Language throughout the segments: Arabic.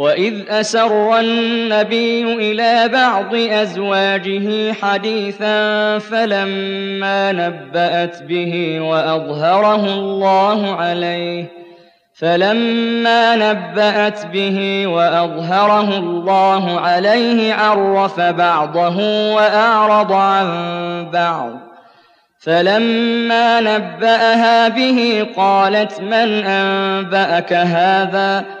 وإذ أسر النبي إلى بعض أزواجه حديثا فلما نبأت به وأظهره الله عليه فلما نبأت به وأظهره الله عليه عرف بعضه وأعرض عن بعض فلما نبأها به قالت من أنبأك هذا ؟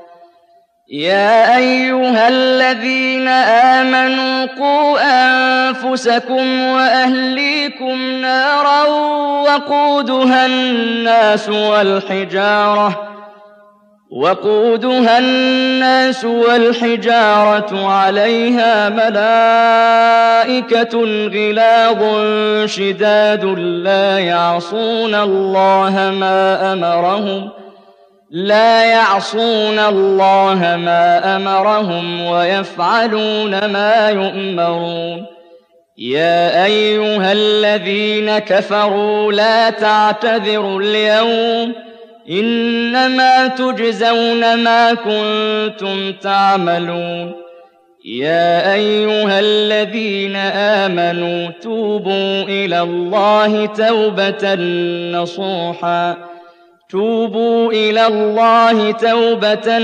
يا أيها الذين آمنوا قوا أنفسكم وأهليكم نارا وقودها الناس والحجارة وقودها الناس والحجارة عليها ملائكة غلاظ شداد لا يعصون الله ما أمرهم ۖ لا يعصون الله ما أمرهم ويفعلون ما يؤمرون. يا أيها الذين كفروا لا تعتذروا اليوم. إنما تجزون ما كنتم تعملون. يا أيها الذين آمنوا توبوا إلى الله توبة نصوحاً. توبوا إلى الله توبة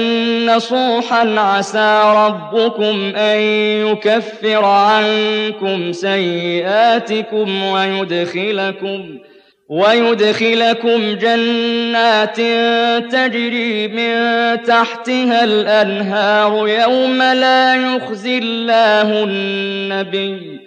نصوحا عسى ربكم أن يكفر عنكم سيئاتكم ويدخلكم ويدخلكم جنات تجري من تحتها الأنهار يوم لا يخزي الله النبي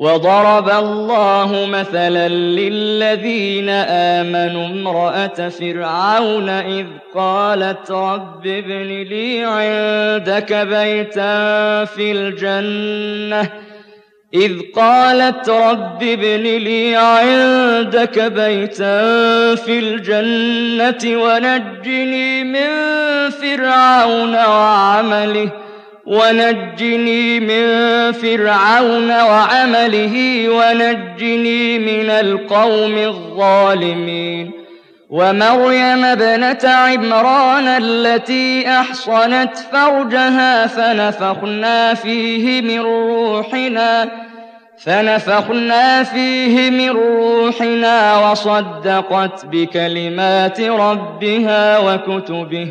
وضرب الله مثلا للذين آمنوا امرأة فرعون إذ قالت رب ابن لي عندك بيتا في الجنة. إذ قالت رب ابن لي عندك بيتا في الجنة ونجني من فرعون وعمله. ونجني من فرعون وعمله ونجني من القوم الظالمين. ومريم ابنة عمران التي أحصنت فرجها فنفخنا فيه من روحنا فنفخنا فيه من روحنا وصدقت بكلمات ربها وكتبه.